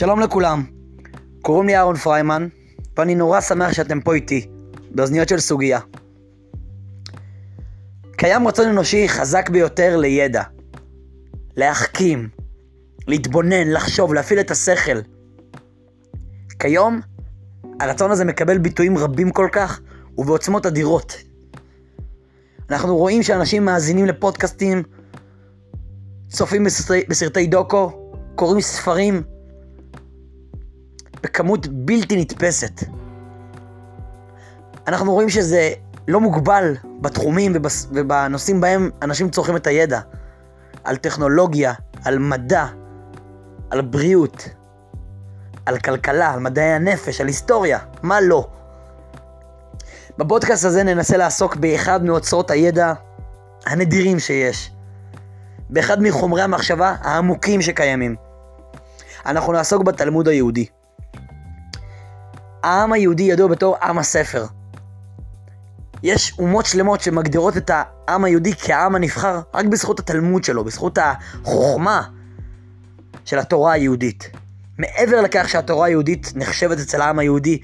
שלום לכולם, קוראים לי אהרון פריימן, ואני נורא שמח שאתם פה איתי, באוזניות של סוגיה. קיים רצון אנושי חזק ביותר לידע. להחכים, להתבונן, לחשוב, להפעיל את השכל. כיום, הרצון הזה מקבל ביטויים רבים כל כך, ובעוצמות אדירות. אנחנו רואים שאנשים מאזינים לפודקאסטים, צופים בסרטי, בסרטי דוקו, קוראים ספרים, בכמות בלתי נתפסת. אנחנו רואים שזה לא מוגבל בתחומים. ובנושאים בהם אנשים צורכים את הידע. על טכנולוגיה, על מדע, על בריאות, על כלכלה, על מדעי הנפש, על היסטוריה, מה לא. בפודקאסט הזה ננסה לעסוק באחד מאוצרות הידע הנדירים שיש. באחד מחומרי המחשבה העמוקים שקיימים. אנחנו נעסוק בתלמוד היהודי. העם היהודי ידוע בתור עם הספר. יש אומות שלמות שמגדירות את העם היהודי כעם הנבחר רק בזכות התלמוד שלו, בזכות החוכמה של התורה היהודית. מעבר לכך שהתורה היהודית נחשבת אצל העם היהודי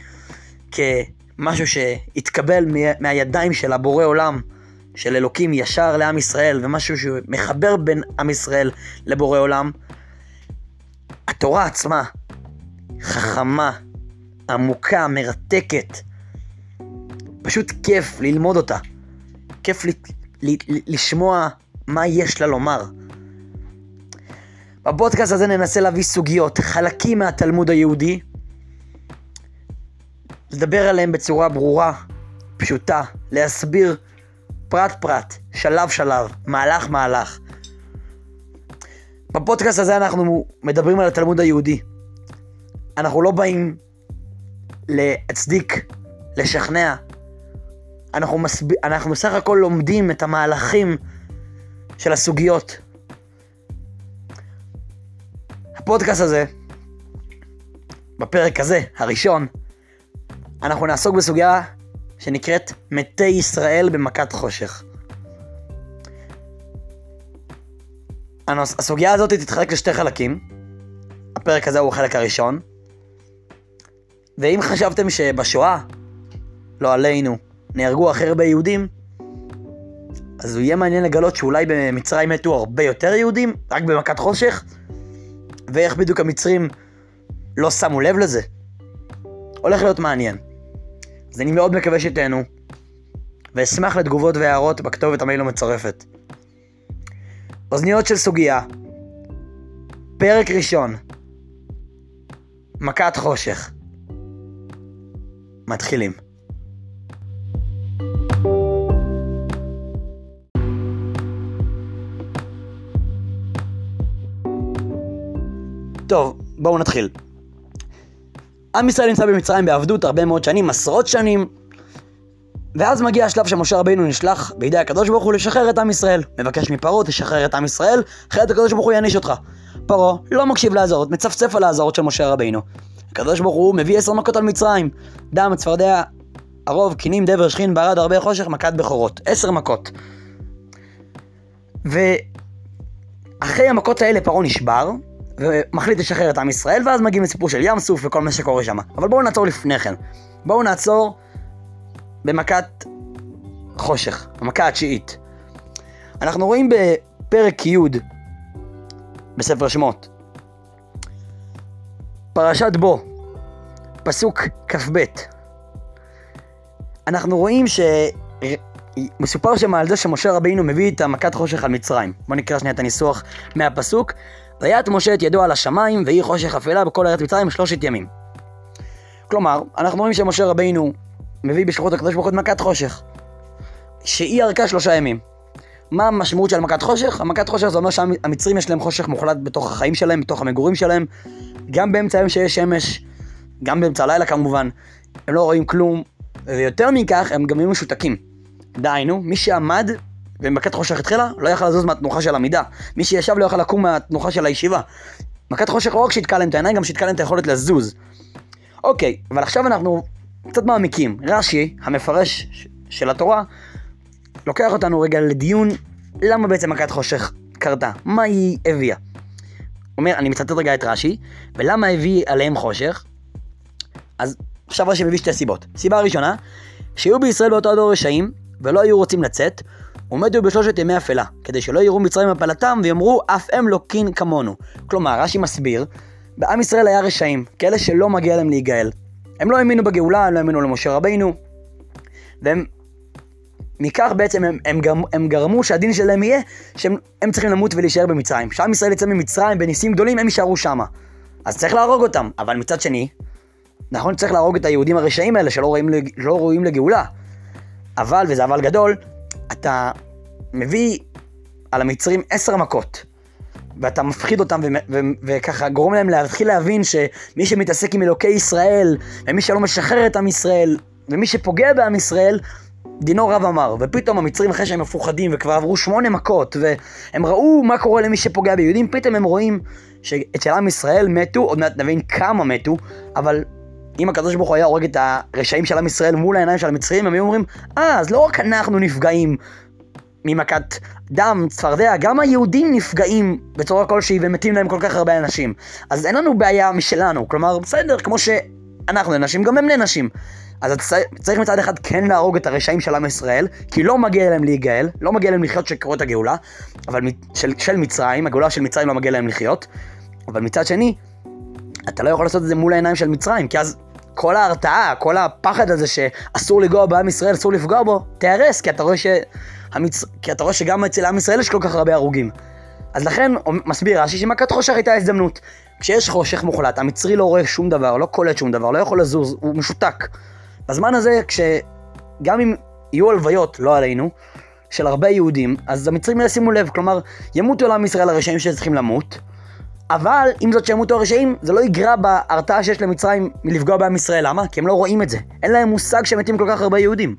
כמשהו שהתקבל מהידיים של הבורא עולם, של אלוקים ישר לעם ישראל, ומשהו שמחבר בין עם ישראל לבורא עולם, התורה עצמה חכמה, עמוקה, מרתקת. פשוט כיף ללמוד אותה. כיף ל- ל- לשמוע מה יש לה לומר. בפודקאסט הזה ננסה להביא סוגיות, חלקים מהתלמוד היהודי, לדבר עליהם בצורה ברורה, פשוטה, להסביר פרט פרט, שלב שלב, מהלך מהלך. בפודקאסט הזה אנחנו מדברים על התלמוד היהודי. אנחנו לא באים להצדיק, לשכנע. אנחנו, מסב... אנחנו בסך הכל לומדים את המהלכים של הסוגיות. הפודקאסט הזה, בפרק הזה, הראשון, אנחנו נעסוק בסוגיה שנקראת מתי ישראל במכת חושך. הסוגיה הזאת תתחלק לשתי חלקים. הפרק הזה הוא החלק הראשון. ואם חשבתם שבשואה, לא עלינו, נהרגו הכי הרבה יהודים, אז הוא יהיה מעניין לגלות שאולי במצרים מתו הרבה יותר יהודים, רק במכת חושך, ואיך בדיוק המצרים לא שמו לב לזה. הולך להיות מעניין. אז אני מאוד מקווה שתהנו, ואשמח לתגובות והערות בכתובת המייל המצרפת. אוזניות של סוגיה, פרק ראשון, מכת חושך. מתחילים. טוב, בואו נתחיל. עם ישראל נמצא במצרים בעבדות הרבה מאוד שנים, עשרות שנים, ואז מגיע השלב שמשה רבינו נשלח בידי הקדוש ברוך הוא לשחרר את עם ישראל. מבקש מפרעה, תשחרר את עם ישראל, אחרת הקדוש ברוך הוא יעניש אותך. פרעה לא מקשיב לאזהרות, מצפצף על האזהרות של משה רבינו. הקדוש ברוך הוא מביא עשר מכות על מצרים. דם, צפרדע, ערוב, קינים, דבר, שכין, ברד, הרבה חושך, מכת בכורות. עשר מכות. ואחרי המכות האלה פרעה נשבר, ומחליט לשחרר את עם ישראל, ואז מגיעים לסיפור של ים סוף וכל מה שקורה שם. אבל בואו נעצור לפני כן. בואו נעצור במכת חושך, המכה התשיעית. אנחנו רואים בפרק י' בספר שמות, פרשת בו, פסוק כ"ב. אנחנו רואים שמסופר שם על זה שמשה רבינו מביא את המכת חושך על מצרים. בואו נקרא שנייה את הניסוח מהפסוק. ויעט משה את ידו על השמיים, ויהי חושך אפלה בכל ארץ מצרים שלושת ימים. כלומר, אנחנו רואים שמשה רבינו מביא בשלוחות הקדוש ברוך הוא את מכת חושך, שהיא ארכה שלושה ימים. מה המשמעות של מכת חושך? המכת חושך זה אומר שהמצרים יש להם חושך מוחלט בתוך החיים שלהם, בתוך המגורים שלהם, גם באמצע היום שיש שמש, גם באמצע הלילה כמובן, הם לא רואים כלום, ויותר מכך, הם גם היו משותקים. דהיינו, מי שעמד ומכת חושך התחילה, לא יכל לזוז מהתנוחה של עמידה. מי שישב לא יכל לקום מהתנוחה של הישיבה. מכת חושך לא רק שיתקע להם את העיניים, גם שיתקע להם את היכולת לזוז. אוקיי, אבל עכשיו אנחנו קצת מעמיקים. רש"י, המפרש של התורה, לוקח אותנו רגע לדיון למה בעצם מכת חושך קרתה, מה היא הביאה. אומר, אני מצטט רגע את רש"י, ולמה הביא עליהם חושך? אז עכשיו רש"י מביא שתי סיבות. סיבה ראשונה, שהיו בישראל באותו דור רשעים, ולא היו רוצים לצאת, ומתו בשלושת ימי אפלה, כדי שלא יראו מצרים הפלתם ויאמרו אף הם לא קין כמונו. כלומר, רש"י מסביר, בעם ישראל היה רשעים, כאלה שלא מגיע להם להיגאל. הם לא האמינו בגאולה, הם לא האמינו למשה רבינו, והם מכך בעצם הם, הם, גרם, הם גרמו שהדין שלהם יהיה שהם צריכים למות ולהישאר במצרים. כשעם ישראל יצא ממצרים בניסים גדולים, הם יישארו שמה. אז צריך להרוג אותם. אבל מצד שני, נכון צריך להרוג את היהודים הרשעים האלה שלא רואים, לא רואים לגאולה. אבל, וזה אבל גדול, אתה מביא על המצרים עשר מכות. ואתה מפחיד אותם וככה גורם להם להתחיל להבין שמי שמתעסק עם אלוקי ישראל, ומי שלא משחרר את עם ישראל, ומי שפוגע בעם ישראל, דינו רב אמר, ופתאום המצרים אחרי שהם מפוחדים וכבר עברו שמונה מכות והם ראו מה קורה למי שפוגע ביהודים, פתאום הם רואים שאצל עם ישראל מתו, עוד מעט נבין כמה מתו, אבל אם הקדוש ברוך הוא היה הורג את הרשעים של עם ישראל מול העיניים של המצרים, הם היו אומרים, אה, אז לא רק אנחנו נפגעים ממכת דם, צפרדע, גם היהודים נפגעים בצורה כלשהי ומתים להם כל כך הרבה אנשים. אז אין לנו בעיה משלנו, כלומר, בסדר, כמו שאנחנו ננשים, גם הם ננשים. אז צריך מצד אחד כן להרוג את הרשעים של עם ישראל, כי לא מגיע להם להיגאל, לא מגיע להם לחיות שקרו את הגאולה, אבל של, של מצרים, הגאולה של מצרים לא מגיע להם לחיות, אבל מצד שני, אתה לא יכול לעשות את זה מול העיניים של מצרים, כי אז כל ההרתעה, כל הפחד הזה שאסור לגוע בעם ישראל, אסור לפגוע בו, תיהרס, כי אתה רואה, שהמצ... כי אתה רואה שגם אצל עם ישראל יש כל כך הרבה הרוגים. אז לכן, מסביר רש"י שמכת חושך הייתה הזדמנות. כשיש חושך מוחלט, המצרי לא רואה שום דבר, לא קולט שום דבר, לא יכול לזוז, הוא משותק. בזמן הזה, כשגם אם יהיו הלוויות, לא עלינו, של הרבה יהודים, אז המצרים ישימו לב, כלומר, ימותו לעם ישראל הרשעים שצריכים למות, אבל עם זאת שימותו הרשעים, זה לא יגרע בהרתעה שיש למצרים מלפגוע בעם ישראל. למה? כי הם לא רואים את זה. אין להם מושג שמתים כל כך הרבה יהודים.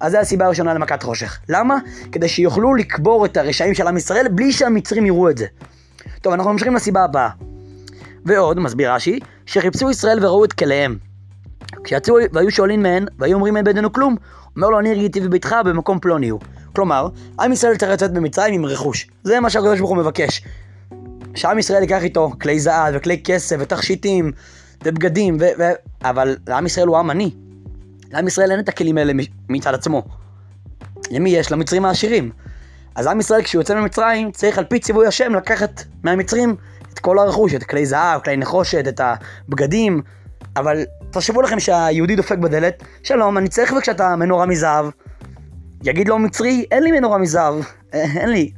אז זו הסיבה הראשונה למכת חושך. למה? כדי שיוכלו לקבור את הרשעים של עם ישראל בלי שהמצרים יראו את זה. טוב, אנחנו ממשיכים לסיבה הבאה. ועוד, מסביר רש"י, שחיפשו ישראל וראו את כליהם. כשיצאו והיו שואלים מהן, והיו אומרים אין בידינו כלום, אומר לו אני הרגעתי בביתך במקום פלוני הוא. כלומר, עם ישראל צריך לצאת במצרים עם רכוש. זה מה שהקדוש ברוך הוא מבקש. שעם ישראל ייקח איתו כלי זהב וכלי כסף ותכשיטים ובגדים, ו- ו- אבל לעם ישראל הוא עם עני. לעם ישראל אין את הכלים האלה מצד עצמו. למי יש? למצרים העשירים. אז עם ישראל כשהוא יוצא ממצרים צריך על פי ציווי השם לקחת מהמצרים את כל הרכוש, את כלי זהב, כלי נחושת, את הבגדים, אבל תחשבו לכם שהיהודי דופק בדלת, שלום, אני צריך בבקשה את המנורה מזהב. יגיד לו מצרי, אין לי מנורה מזהב, אין לי.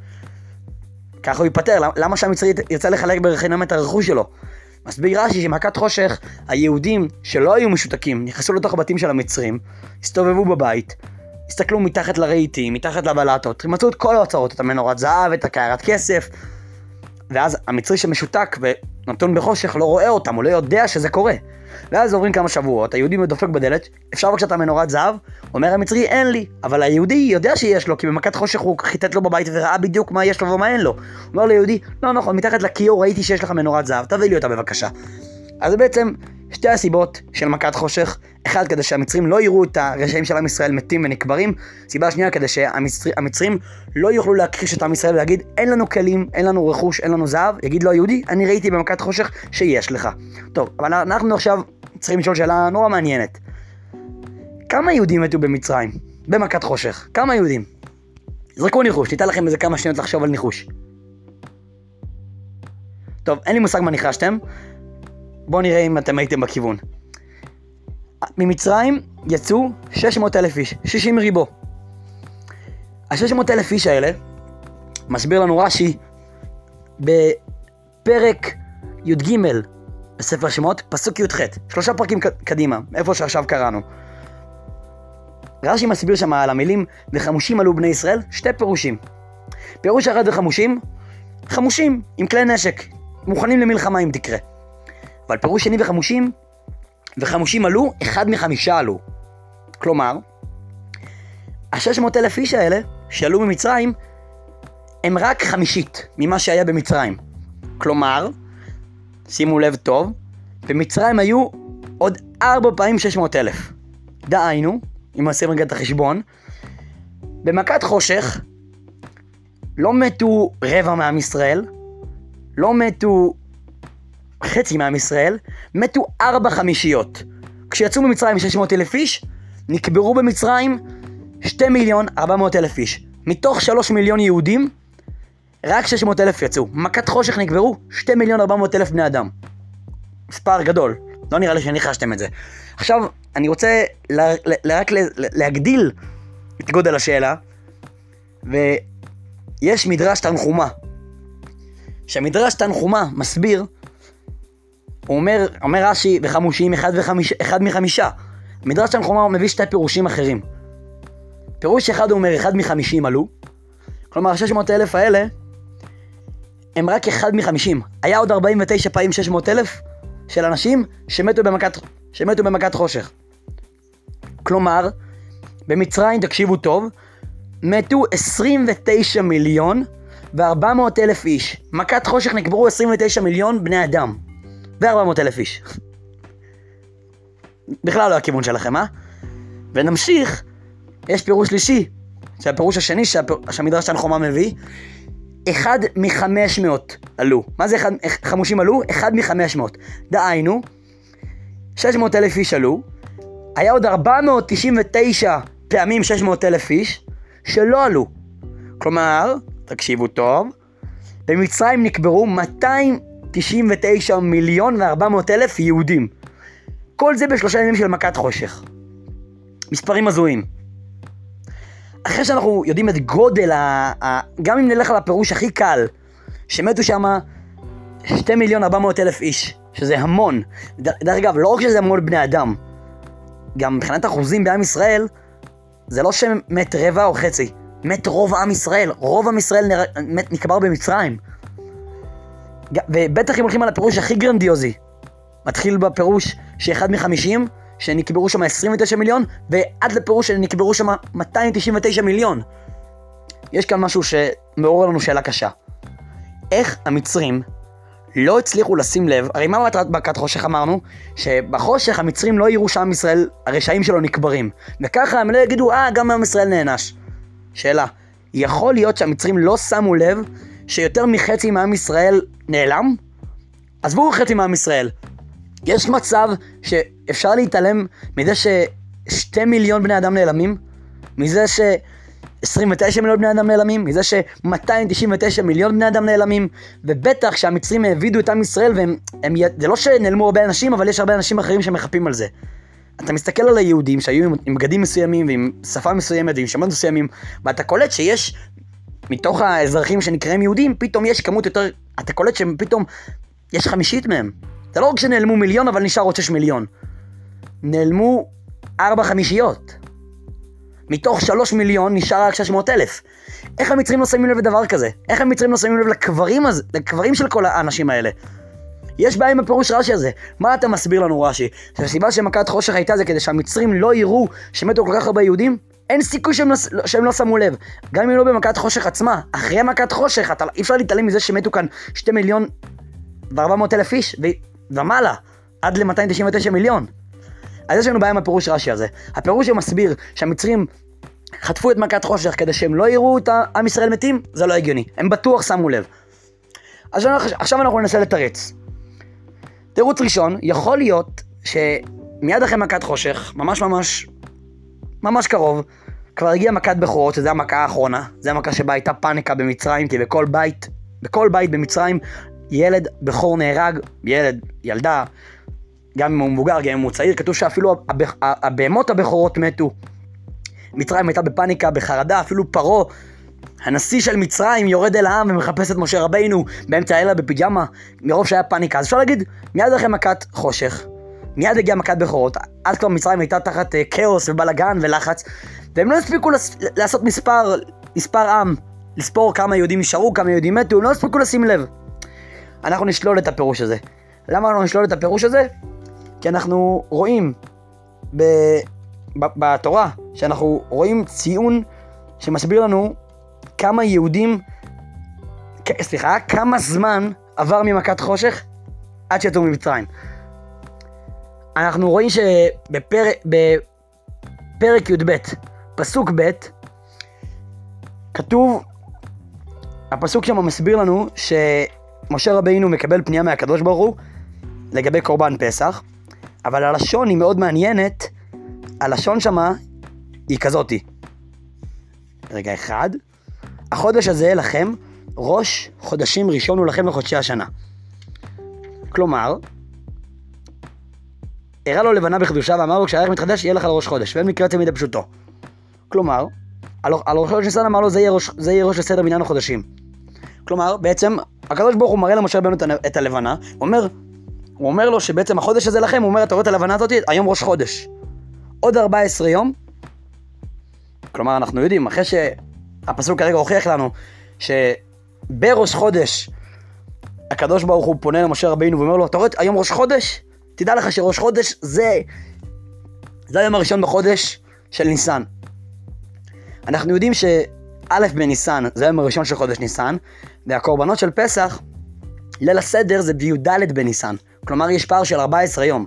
ככה הוא ייפטר, למה שהמצרי ירצה לחלק בחינם את הרכוש שלו? מסביר רש"י שמכת חושך, היהודים שלא היו משותקים, נכנסו לתוך הבתים של המצרים, הסתובבו בבית, הסתכלו מתחת לרהיטים, מתחת לבלטות, מצאו את כל ההוצאות, את המנורת זהב, את הקערת כסף, ואז המצרי שמשותק ונתון בחושך לא רואה אותם, הוא לא יודע שזה קורה. ואז עוברים כמה שבועות, היהודי דופק בדלת, אפשר בבקשה את המנורת זהב? אומר המצרי, אין לי. אבל היהודי יודע שיש לו, כי במכת חושך הוא חיטט לו בבית וראה בדיוק מה יש לו ומה אין לו. אומר ליהודי, לא נכון, מתחת לכיור ראיתי שיש לך מנורת זהב, תביא לי אותה בבקשה. אז בעצם, שתי הסיבות של מכת חושך, אחד, כדי שהמצרים לא יראו את הרשעים של עם ישראל מתים ונקברים, סיבה שנייה, כדי שהמצרים לא יוכלו להכחיש את עם ישראל ולהגיד, אין לנו כלים, אין לנו רכוש, אין לנו זהב, יגיד לו היהודי, אני ראיתי במכת חושך שיש לך. טוב, אבל אנחנו עכשיו צריכים לשאול שאלה נורא מעניינת. כמה יהודים מתו במצרים? במכת חושך. כמה יהודים? זרקו ניחוש, ניתן לכם איזה כמה שניות לחשוב על ניחוש. טוב, אין לי מושג מה ניחשתם. בואו נראה אם אתם הייתם בכיוון. ממצרים יצאו 600 אלף איש, 60 ריבו. ה-600 אלף איש האלה, מסביר לנו רש"י בפרק י"ג בספר שמות, פסוק י"ח, שלושה פרקים קדימה, איפה שעכשיו קראנו. רש"י מסביר שם על המילים וחמושים עלו בני ישראל, שתי פירושים. פירוש אחד וחמושים, חמושים עם כלי נשק, מוכנים למלחמה אם תקרה. אבל פירוש שני וחמושים, וחמושים עלו, אחד מחמישה עלו. כלומר, ה-600 אלף איש האלה, שעלו ממצרים, הם רק חמישית ממה שהיה במצרים. כלומר, שימו לב טוב, במצרים היו עוד ארבע פעמים 600 אלף. דהיינו, אם עושים רגע את החשבון, במכת חושך לא מתו רבע מעם ישראל, לא מתו חצי מעם ישראל, מתו ארבע חמישיות. כשיצאו ממצרים 600 אלף איש, נקברו במצרים 2 מיליון 400 אלף איש. מתוך 3 מיליון יהודים, רק 600 אלף יצאו. מכת חושך נקברו 2 מיליון 400 אלף בני אדם. מספר גדול. לא נראה לי שניחשתם את זה. עכשיו, אני רוצה לה, לה, רק לה, להגדיל את גודל השאלה, ויש מדרש תנחומה. שהמדרש תנחומה מסביר, הוא אומר, אומר רש"י וחמושים אחד, וחמיש, אחד מחמישה. מדרש תנחומה מביא שתי פירושים אחרים. פירוש אחד הוא אומר אחד מחמישים עלו, כלומר 600 אלף האלה הם רק אחד מחמישים. היה עוד 49 פעמים 600 אלף של אנשים שמתו במכת, שמתו במכת חושך. כלומר, במצרים, תקשיבו טוב, מתו 29 מיליון ו-400 אלף איש. מכת חושך נקברו 29 מיליון בני אדם. ו-400 אלף איש. בכלל לא הכיוון שלכם, אה? ונמשיך, יש פירוש שלישי, שהפירוש השני שהמדרש תנחומה מביא, אחד מחמש מאות עלו. מה זה אחד, חמושים עלו? אחד מחמש מאות. דהיינו, שש מאות אלף איש עלו, היה עוד ארבע מאות תשעים ותשע פעמים שש מאות אלף איש שלא עלו. כלומר, תקשיבו טוב, במצרים נקברו 299 מיליון וארבע מאות אלף יהודים. כל זה בשלושה ימים של מכת חושך. מספרים הזויים. אחרי שאנחנו יודעים את גודל ה... ה... גם אם נלך על הפירוש הכי קל, שמתו שם 2 מיליון 400 אלף איש, שזה המון. דרך אגב, לא רק שזה המון בני אדם, גם מבחינת אחוזים בעם ישראל, זה לא שמת רבע או חצי, מת רוב עם ישראל. רוב עם ישראל נר... נקבר במצרים. ובטח אם הולכים על הפירוש הכי גרנדיוזי, מתחיל בפירוש שאחד מחמישים, שנקברו שם 29 מיליון, ועד לפירוש שנקברו שם 299 מיליון. יש כאן משהו שמעורר לנו שאלה קשה. איך המצרים לא הצליחו לשים לב, הרי מה מטרת מכת חושך אמרנו? שבחושך המצרים לא יראו שעם ישראל, הרשעים שלו נקברים. וככה הם לא יגידו, אה, גם עם ישראל נענש. שאלה, יכול להיות שהמצרים לא שמו לב שיותר מחצי מעם ישראל נעלם? עזבו חצי מעם ישראל, יש מצב שאפשר להתעלם מזה ששתי מיליון בני אדם נעלמים? מזה ש... 29 מיליון בני אדם נעלמים, מזה ש-299 מיליון בני אדם נעלמים, ובטח שהמצרים העבידו את עם ישראל, והם, הם, זה לא שנעלמו הרבה אנשים, אבל יש הרבה אנשים אחרים שמחפים על זה. אתה מסתכל על היהודים שהיו עם, עם בגדים מסוימים, ועם שפה מסוימת, ועם שמות מסוימים, ואתה קולט שיש, מתוך האזרחים שנקראים יהודים, פתאום יש כמות יותר, אתה קולט שפתאום יש חמישית מהם. זה לא רק שנעלמו מיליון, אבל נשאר עוד שש מיליון. נעלמו ארבע חמישיות. מתוך שלוש מיליון נשאר רק שש מאות אלף. איך המצרים לא שמים לב לדבר כזה? איך המצרים לא שמים לב לקברים, הזה, לקברים של כל האנשים האלה? יש בעיה עם הפירוש רש"י הזה. מה אתה מסביר לנו רש"י? שהסיבה שמכת חושך הייתה זה כדי שהמצרים לא יראו שמתו כל כך הרבה יהודים? אין סיכוי שהם, לא, שהם לא שמו לב. גם אם לא במכת חושך עצמה, אחרי מכת חושך, אתה, אי אפשר להתעלם מזה שמתו כאן שתי מיליון וארבע מאות אלף איש, ומעלה, עד ל-299 מיליון. אז יש לנו בעיה עם הפירוש רש"י הזה. הפירוש שמסביר שהמצרים חטפו את מכת חושך כדי שהם לא יראו את עם ישראל מתים, זה לא הגיוני. הם בטוח שמו לב. אז עכשיו אנחנו ננסה לתרץ. תירוץ ראשון, יכול להיות שמיד אחרי מכת חושך, ממש ממש, ממש קרוב, כבר הגיעה מכת בכורות, שזו המכה האחרונה. זו המכה שבה הייתה פאניקה במצרים, כי בכל בית, בכל בית במצרים ילד בכור נהרג, ילד, ילדה, גם אם הוא מבוגר, גם אם הוא צעיר, כתוב שאפילו הבהמות הבכורות מתו. מצרים הייתה בפאניקה, בחרדה, אפילו פרעה, הנשיא של מצרים, יורד אל העם ומחפש את משה רבינו באמצע הלילה בפיג'מה, מרוב שהיה פאניקה. אז אפשר להגיד, מיד אחרי מכת חושך, מיד הגיעה מכת בכורות, אז כבר מצרים הייתה תחת uh, כאוס ובלאגן ולחץ, והם לא הספיקו לס... לעשות מספר, מספר עם, לספור כמה יהודים נשארו, כמה יהודים מתו, הם לא הספיקו לשים לב. אנחנו נשלול את הפירוש הזה. למה אנחנו נשלול את הפירוש הזה? כי אנחנו רואים ב, ב, בתורה, שאנחנו רואים ציון שמסביר לנו כמה יהודים, סליחה, כמה זמן עבר ממכת חושך עד שיצאו ממצרים. אנחנו רואים שבפרק י"ב, פסוק ב', כתוב, הפסוק שם מסביר לנו ש... משה רבינו מקבל פנייה מהקדוש ברוך הוא לגבי קורבן פסח, אבל הלשון היא מאוד מעניינת, הלשון שמה היא כזאתי. רגע אחד, החודש הזה לכם, ראש חודשים ראשון הוא לכם לחודשי השנה. כלומר, הראה לו לבנה בחידושה ואמר לו כשהערך מתחדש יהיה לך לראש חודש, ואין מקרה תמיד פשוטו. כלומר, על, ראש חודש ניסן אמר לו זה יהיה ראש, זה יהיה ראש לסדר מניין החודשים. כלומר, בעצם, הקדוש ברוך הוא מראה למשה רבנו את הלבנה, הוא אומר, הוא אומר לו שבעצם החודש הזה לכם, הוא אומר, אתה רואה את הלבנה הזאת? היום ראש חודש. עוד 14 יום, כלומר, אנחנו יודעים, אחרי שהפסוק כרגע הוכיח לנו שבראש חודש הקדוש ברוך הוא פונה למשה רבינו ואומר לו, אתה רואה היום ראש חודש? תדע לך שראש חודש זה, זה היום הראשון בחודש של ניסן. אנחנו יודעים שא' בניסן זה היום הראשון של חודש ניסן, והקורבנות של פסח, ליל הסדר זה בי"ד בניסן. כלומר, יש פער של 14 יום.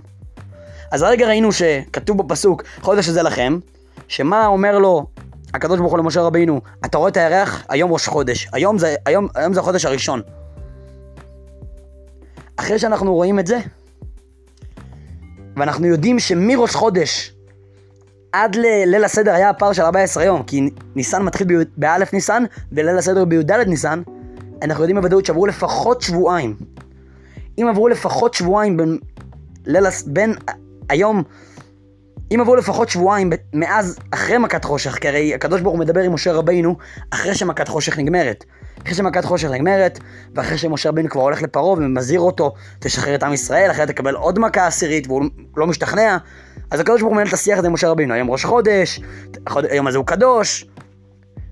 אז הרגע ראינו שכתוב בפסוק, חודש הזה לכם, שמה אומר לו הקדוש ברוך הוא למשה רבינו, אתה רואה את הירח? היום ראש חודש. היום זה, היום, היום זה החודש הראשון. אחרי שאנחנו רואים את זה, ואנחנו יודעים שמראש חודש עד לליל הסדר היה הפער של 14 יום, כי ניסן מתחיל באלף ניסן, וליל הסדר בי"ד ניסן, אנחנו יודעים בוודאות שעברו לפחות שבועיים. אם עברו לפחות שבועיים בין, ליל, בין היום, אם עברו לפחות שבועיים מאז, אחרי מכת חושך, כי הרי הקדוש ברוך הוא מדבר עם משה רבינו אחרי שמכת חושך נגמרת. אחרי שמכת חושך נגמרת, ואחרי שמשה רבינו כבר הולך לפרעה ומזהיר אותו, תשחרר את עם ישראל, אחרת תקבל עוד מכה עשירית, והוא לא משתכנע, אז הקדוש ברוך הוא מנהל את השיח הזה עם משה רבינו, היום ראש חודש, היום הזה הוא קדוש,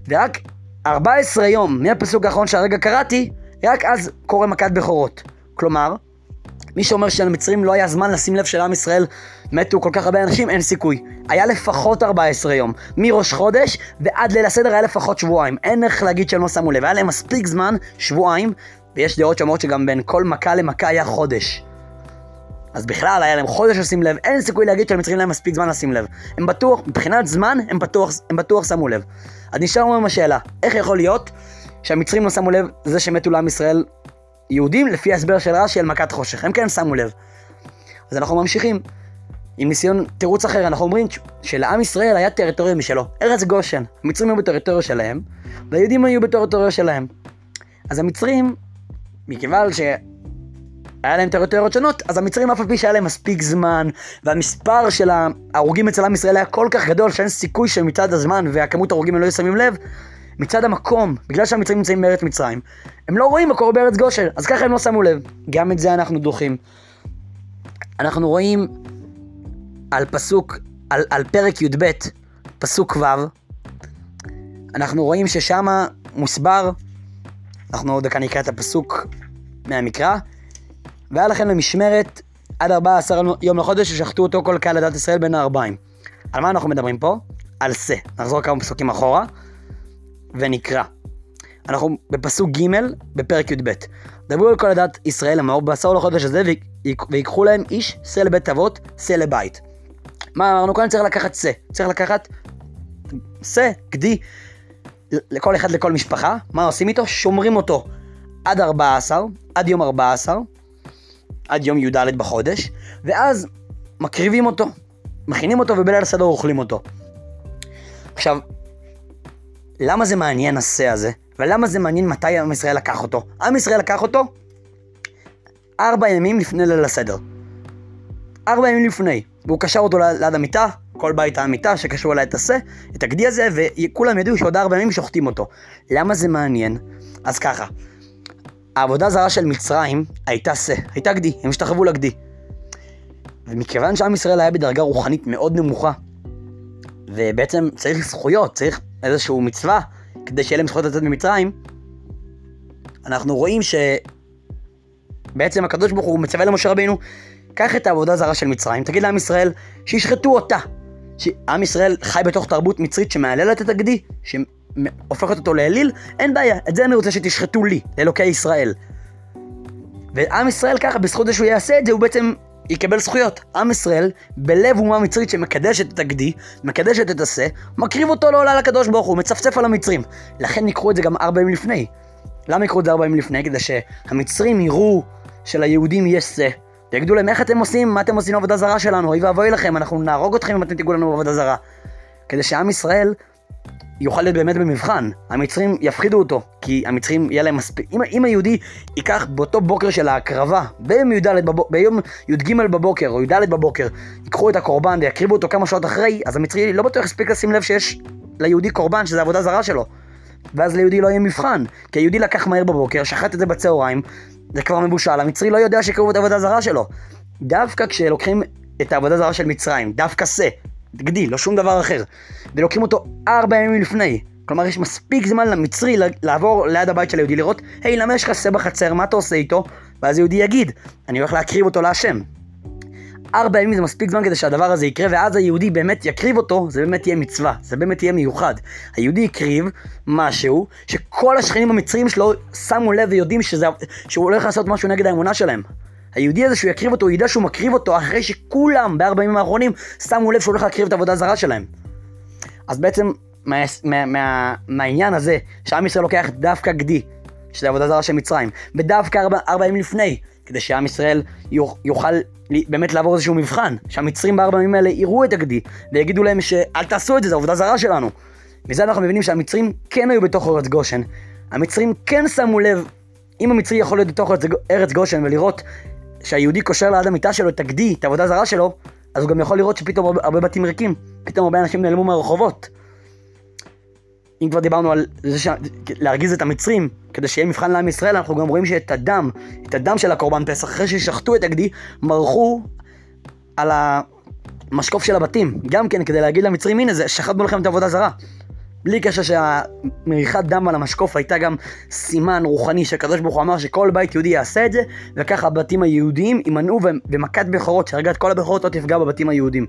ורק 14 יום מהפסוק האחרון שהרגע קראתי, רק אז קורה מכת בכורות. כלומר, מי שאומר שלמצרים לא היה זמן לשים לב שלעם ישראל מתו כל כך הרבה אנשים, אין סיכוי. היה לפחות 14 יום. מראש חודש ועד ליל הסדר היה לפחות שבועיים. אין איך להגיד שהם לא שמו לב. היה להם מספיק זמן, שבועיים, ויש דעות שאומרות שגם בין כל מכה למכה היה חודש. אז בכלל היה להם חודש לשים לב, אין סיכוי להגיד שלמצרים להם מספיק זמן לשים לב. הם בטוח, מבחינת זמן, הם בטוח, הם בטוח שמו לב. אז נשאר לנו עם השאלה, איך יכול להיות שהמצרים לא שמו לב זה שמתו לעם ישראל יהודים לפי ההסבר של רש"י על מכת חושך, הם כן שמו לב. אז אנחנו ממשיכים עם ניסיון תירוץ אחר, אנחנו אומרים שלעם ישראל היה טריטוריה משלו, ארץ גושן. המצרים היו בטריטוריה שלהם, והיהודים היו בטריטוריה שלהם. אז המצרים, מכיוון שהיה להם טריטוריות שונות, אז המצרים אף על פי שהיה להם מספיק זמן, והמספר של ההרוגים אצל עם ישראל היה כל כך גדול, שאין סיכוי שמצד הזמן והכמות ההרוגים הם לא שמים לב, מצד המקום, בגלל שהמצרים נמצאים בארץ מצרים, הם לא רואים מה קורה בארץ גושן, אז ככה הם לא שמו לב. גם את זה אנחנו דוחים. אנחנו רואים על פסוק, על, על פרק י"ב, פסוק ו', אנחנו רואים ששם מוסבר, אנחנו עוד דקה נקרא את הפסוק מהמקרא, והיה לכם למשמרת עד 14 יום לחודש ששחטו אותו כל קהל לדת ישראל בין הארבעים. על מה אנחנו מדברים פה? על זה. נחזור כמה פסוקים אחורה. ונקרא. אנחנו בפסוק ג' בפרק י"ב. דברו על כל עדת ישראל אמור בעשור לחודש הזה ויקחו להם איש שא לבית אבות, שא לבית. מה אמרנו כאן? צריך לקחת שא. צריך לקחת שא, גדי, לכל אחד לכל משפחה. מה עושים איתו? שומרים אותו עד 14, עד יום 14, עד יום י"ד בחודש, ואז מקריבים אותו, מכינים אותו ובליל הסדר אוכלים אותו. עכשיו, למה זה מעניין השא הזה? ולמה זה מעניין מתי עם ישראל לקח אותו? עם ישראל לקח אותו ארבע ימים לפני ליל הסדר. ארבע ימים לפני. והוא קשר אותו ליד המיטה, כל בית המיטה שקשרו אליי את השא, את הגדי הזה, וכולם ידעו שעוד ארבע ימים שוחטים אותו. למה זה מעניין? אז ככה, העבודה הזרה של מצרים הייתה שא, הייתה גדי, הם השתחרבו לגדי. ומכיוון שעם ישראל היה בדרגה רוחנית מאוד נמוכה, ובעצם צריך זכויות, צריך איזשהו מצווה, כדי שיהיה להם זכויות לצאת ממצרים, אנחנו רואים שבעצם הקדוש ברוך הוא מצווה למשה רבינו, קח את העבודה הזרה של מצרים, תגיד לעם ישראל שישחטו אותה. שעם ישראל חי בתוך תרבות מצרית שמהללת את הגדי, שהופכת אותו לאליל, אין בעיה, את זה אני רוצה שתשחטו לי, לאלוקי ישראל. ועם ישראל ככה, בזכות זה שהוא יעשה את זה, הוא בעצם יקבל זכויות. עם ישראל, בלב אומה מצרית שמקדשת את הגדי, מקדשת את השא, מקריב אותו לעולה לקדוש ברוך הוא, מצפצף על המצרים. לכן ניקחו את זה גם ארבע ימים לפני. למה יקרו את זה ארבע ימים לפני? כדי שהמצרים יראו שליהודים יש שא, ויגידו להם איך אתם עושים, מה אתם עושים לעבודה זרה שלנו, אוי ואבוי לכם, אנחנו נהרוג אתכם אם אתם תיגעו לנו בעבודה זרה. כדי שעם ישראל יוכל להיות באמת במבחן. המצרים יפחידו אותו, כי המצרים יהיה להם מספיק... אם, אם היהודי ייקח באותו בוקר של ההקרבה, ביום, י"ד בבוק, ביום י"ג בבוקר או י"ד בבוקר, ייקחו את הקורבן ויקריבו אותו כמה שעות אחרי, אז המצרי לא בטוח יספיק לשים לב שיש ליהודי קורבן, שזה עבודה זרה שלו. ואז ליהודי לא יהיה מבחן. כי היהודי לקח מהר בבוקר, שחט את זה בצהריים, זה כבר מבושל, המצרי לא יודע שקראו את העבודה זרה שלו. דווקא כשלוקחים את העבודה זרה של מצרים, דווקא זה, גדי, לא שום דבר אחר, ולוקחים אותו ארבע ימים לפני, כלומר יש מספיק זמן למצרי לעבור ליד הבית של היהודי, לראות, היי, למה יש לך שא בחצר, מה אתה עושה איתו? ואז היהודי יגיד, אני הולך להקריב אותו להשם. ארבע ימים זה מספיק זמן כדי שהדבר הזה יקרה, ואז היהודי באמת יקריב אותו, זה באמת יהיה מצווה, זה באמת יהיה מיוחד. היהודי יקריב משהו שכל השכנים המצרים שלו שמו לב ויודעים שזה, שהוא הולך לעשות משהו נגד האמונה שלהם. היהודי הזה שהוא יקריב אותו, הוא ידע שהוא מקריב אותו אחרי שכולם בארבע ימים האחרונים שמו לב שהוא הולך להקריב את העבודה הזרה שלהם. אז בעצם מה, מה, מה, מהעניין הזה, שעם ישראל לוקח דווקא גדי, שזה עבודה זרה של מצרים, ודווקא ארבע, ארבע ימים לפני, כדי שעם ישראל יוכל באמת לעבור איזשהו מבחן, שהמצרים בארבע ימים האלה יראו את הגדי, ויגידו להם שאל תעשו את זה, זו עבודה זרה שלנו. מזה אנחנו מבינים שהמצרים כן היו בתוך ארץ גושן. המצרים כן שמו לב, אם המצרי יכול להיות בתוך ארץ גושן ולראות שהיהודי קושר ליד המיטה שלו את הגדי, את העבודה הזרה שלו, אז הוא גם יכול לראות שפתאום הרבה בתים ריקים, פתאום הרבה אנשים נעלמו מהרחובות. אם כבר דיברנו על זה ש... להרגיז את המצרים, כדי שיהיה מבחן לעם ישראל, אנחנו גם רואים שאת הדם, את הדם של הקורבן פסח, אחרי ששחטו את הגדי, מרחו על המשקוף של הבתים. גם כן, כדי להגיד למצרים, הנה זה, שחטנו לכם את העבודה זרה. בלי קשר שהמריחת דם על המשקוף הייתה גם סימן רוחני שהקדוש ברוך הוא אמר שכל בית יהודי יעשה את זה, וככה הבתים היהודיים יימנעו ומכת בכורות, שהרגע את כל הבכורות לא תפגע בבתים היהודים.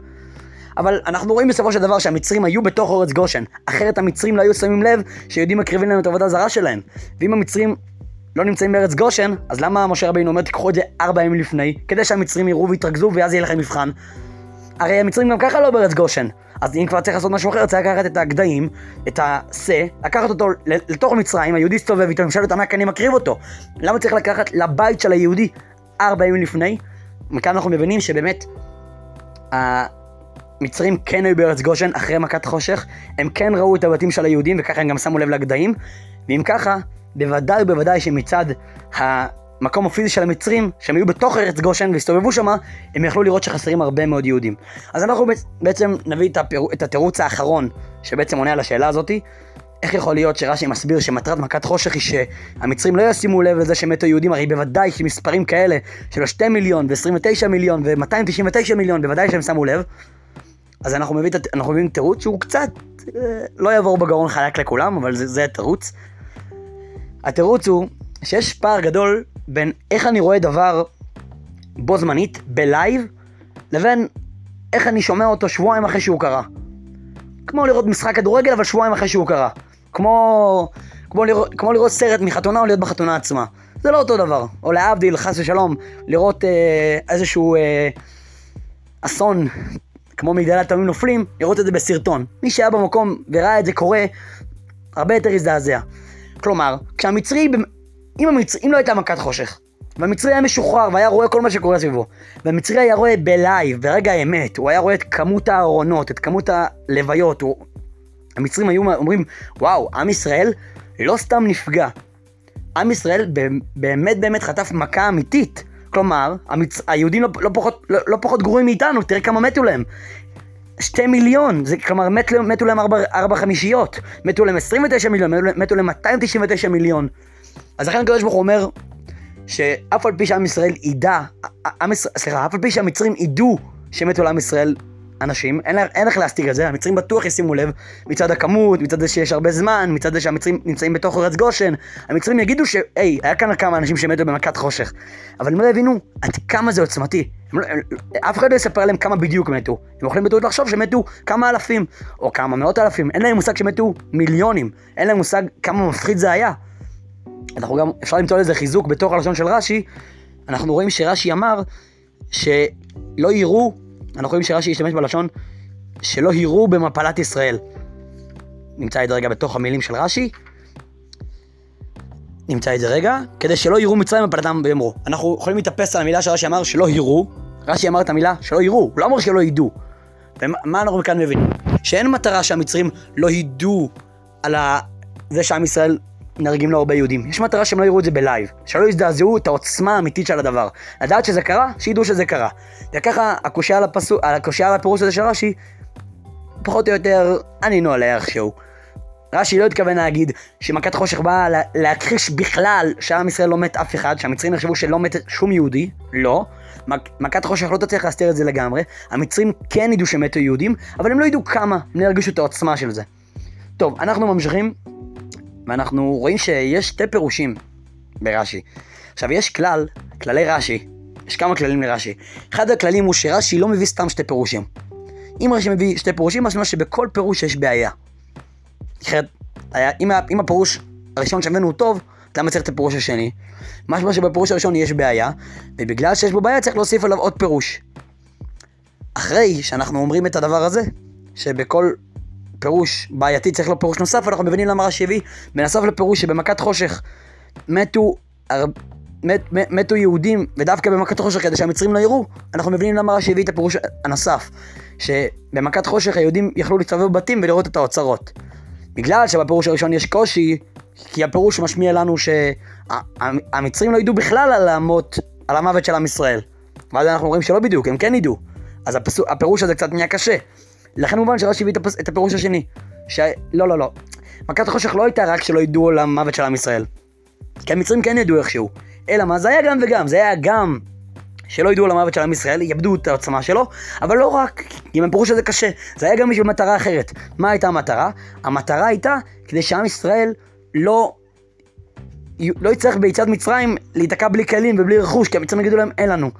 אבל אנחנו רואים בסופו של דבר שהמצרים היו בתוך אורץ גושן, אחרת המצרים לא היו שמים לב שיהודים מקריבים להם את העבודה הזרה שלהם. ואם המצרים לא נמצאים בארץ גושן, אז למה משה רבינו אומר תיקחו את זה ארבע ימים לפני, כדי שהמצרים יראו ויתרכזו ואז יהיה לכם מבחן? הרי המצרים גם ככה לא בארץ גושן. אז אם כבר צריך לעשות משהו אחר, צריך לקחת את הגדיים, את השא, לקחת אותו לתוך מצרים, היהודי הסתובב איתו, למשל את ענק אני מקריב אותו. למה צריך לקחת לבית של היהודי ארבע ימים לפני? מכאן אנחנו מבינים שבאמת המצרים כן היו בארץ גושן אחרי מכת חושך, הם כן ראו את הבתים של היהודים וככה הם גם שמו לב לגדיים, ואם ככה, בוודאי ובוודאי שמצד המקום הפיזי של המצרים, שהם היו בתוך ארץ גושן והסתובבו שם, הם יכלו לראות שחסרים הרבה מאוד יהודים. אז אנחנו בעצם נביא את. את התירוץ האחרון שבעצם עונה על השאלה הזאתי. איך יכול להיות שרש"י מסביר שמטרת מכת חושך היא שהמצרים לא ישימו לב לזה שמתו יהודים, הרי בוודאי שמספרים כאלה של 2 מיליון ו-29 מיליון ו-299 מיליון, בוודאי שהם שמו לב. אז אנחנו מביאים, אנחנו מביאים תירוץ שהוא קצת אה, לא יעבור בגרון חלק לכולם, אבל זה, זה התירוץ. התירוץ הוא שיש פער גדול בין איך אני רואה דבר בו זמנית, בלייב, לבין איך אני שומע אותו שבועיים אחרי שהוא קרה. כמו לראות משחק כדורגל, אבל שבועיים אחרי שהוא קרה. כמו, כמו, לראות, כמו לראות סרט מחתונה או להיות בחתונה עצמה. זה לא אותו דבר. או להבדיל, חס ושלום, לראות אה, איזשהו אה, אסון כמו מגדלת תמים נופלים, לראות את זה בסרטון. מי שהיה במקום וראה את זה קורה, הרבה יותר הזדעזע. כלומר, כשהמצרי, אם, המצרי, אם לא הייתה מכת חושך, והמצרי היה משוחרר והיה רואה כל מה שקורה סביבו, והמצרי היה רואה בלייב, ברגע האמת, הוא היה רואה את כמות הארונות, את כמות הלוויות, הוא... המצרים היו אומרים, וואו, עם ישראל לא סתם נפגע. עם ישראל באמת באמת חטף מכה אמיתית. כלומר, המצ... היהודים לא, לא, פחות, לא, לא פחות גרועים מאיתנו, תראה כמה מתו להם. שתי מיליון, זה כלומר מת, מתו להם ארבע, ארבע חמישיות, מתו להם 29 מיליון, מתו להם 299 מיליון. אז לכן הקדוש ברוך הוא אומר, שאף על פי שעם ישראל ידע, עם, סליחה, אף על פי שהמצרים ידעו שמתו לעם ישראל אנשים, אין, אין איך להסתיר את זה, המצרים בטוח ישימו לב, מצד הכמות, מצד זה שיש הרבה זמן, מצד זה שהמצרים נמצאים בתוך ארץ גושן, המצרים יגידו שהי, היה כאן כמה אנשים שמתו במכת חושך, אבל הם לא הבינו עד כמה זה עוצמתי. הם לא, הם, אף אחד לא יספר להם כמה בדיוק מתו. הם יכולים בטעות לחשוב שמתו כמה אלפים, או כמה מאות אלפים, אין להם מושג שמתו מיליונים, אין להם מושג כמה מפחיד זה היה. אנחנו גם, אפשר למצוא לזה חיזוק בתוך הלשון של רש"י, אנחנו רואים שרש"י אמר שלא יראו אנחנו רואים שרש"י השתמש בלשון שלא הירו במפלת ישראל. נמצא את זה רגע בתוך המילים של רש"י. נמצא את זה רגע, כדי שלא יראו מצרים בפלטם ויאמרו. אנחנו יכולים להתאפס על המילה שרש"י אמר שלא יראו, רש"י אמר את המילה שלא יראו, הוא לא אמר שלא ידעו. ומה אנחנו כאן מבינים? שאין מטרה שהמצרים לא ידעו על ה... זה שעם ישראל נהרגים לו הרבה יהודים. יש מטרה שהם לא יראו את זה בלייב, שלא יזדעזעו את העוצמה האמיתית של הדבר. לדעת שזה קרה, שידעו שזה קרה. וככה הקושייה לפסוק, הקושייה לפירוש הזה של רש"י, פחות או יותר ענינו עליה איכשהו. רש"י לא התכוון להגיד שמכת חושך באה להכחיש בכלל שעם ישראל לא מת אף אחד, שהמצרים יחשבו שלא מת שום יהודי, לא. מכת חושך לא תצליח להסתיר את זה לגמרי. המצרים כן ידעו שמתו יהודים, אבל הם לא ידעו כמה, הם לא ירגישו את העוצמה של זה. טוב, אנחנו ממשיכים, ואנחנו רואים שיש שתי פירושים ברש"י. עכשיו, יש כלל, כללי רש"י, יש כמה כללים לרש"י. אחד הכללים הוא שרש"י לא מביא סתם שתי פירושים. אם רש"י מביא שתי פירושים, משמע שבכל פירוש יש בעיה. אחרת, אם, אם הפירוש הראשון שהבאנו הוא טוב, למה צריך את הפירוש השני? משמע שבפירוש הראשון יש בעיה, ובגלל שיש בו בעיה צריך להוסיף עליו עוד פירוש. אחרי שאנחנו אומרים את הדבר הזה, שבכל פירוש בעייתי צריך לו פירוש נוסף, אנחנו מבינים למה רש"י הביא, בנוסף לפירוש שבמכת חושך מתו, מת, מת, מתו יהודים, ודווקא במכת חושך כדי שהמצרים לא יראו, אנחנו מבינים למה רש"י הביא את הפירוש הנוסף, שבמכת חושך היהודים יכלו להסתובב בבתים ולראות את האוצרות. בגלל שבפירוש הראשון יש קושי, כי הפירוש משמיע לנו שהמצרים לא ידעו בכלל על המות, על המוות של עם ישראל. ואז אנחנו רואים שלא בדיוק, הם כן ידעו. אז הפסו, הפירוש הזה קצת נהיה קשה. לכן מובן שרש"י הביא את הפירוש השני. ש... לא, לא, לא. מכת החושך לא הייתה רק שלא ידעו על המוות של עם ישראל. כי המצרים כן ידעו איכשהו. אלא מה, זה היה גם וגם. זה היה גם שלא ידעו על המוות של עם ישראל, יאבדו את העוצמה שלו, אבל לא רק, אם הם פירוש הזה קשה, זה היה גם בשביל מטרה אחרת. מה הייתה המטרה? המטרה הייתה כדי שעם ישראל לא, לא יצטרך ביציאת מצרים להיתקע בלי כלים ובלי רכוש, כי המצרים יגידו להם, אין לנו.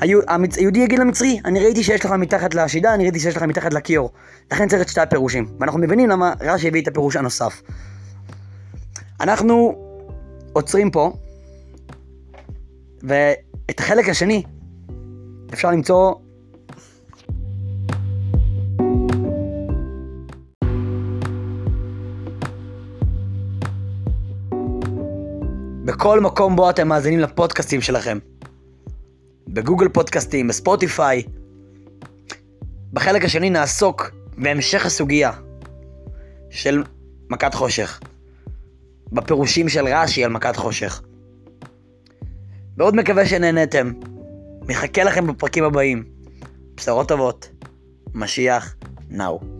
היהודי יגיד למצרי, אני ראיתי שיש לך מתחת לשידה, אני ראיתי שיש לך מתחת לכיור. לכן צריך את שתי הפירושים. ואנחנו מבינים למה רש"י הביא את הפירוש הנוסף. אנחנו עוצרים פה, ואת החלק השני אפשר למצוא בכל מקום בו אתם מאזינים לפודקאסטים שלכם. בגוגל פודקאסטים, בספוטיפיי. בחלק השני נעסוק בהמשך הסוגיה של מכת חושך. בפירושים של רש"י על מכת חושך. מאוד מקווה שנהנתם. מחכה לכם בפרקים הבאים. בשורות טובות. משיח, נאו.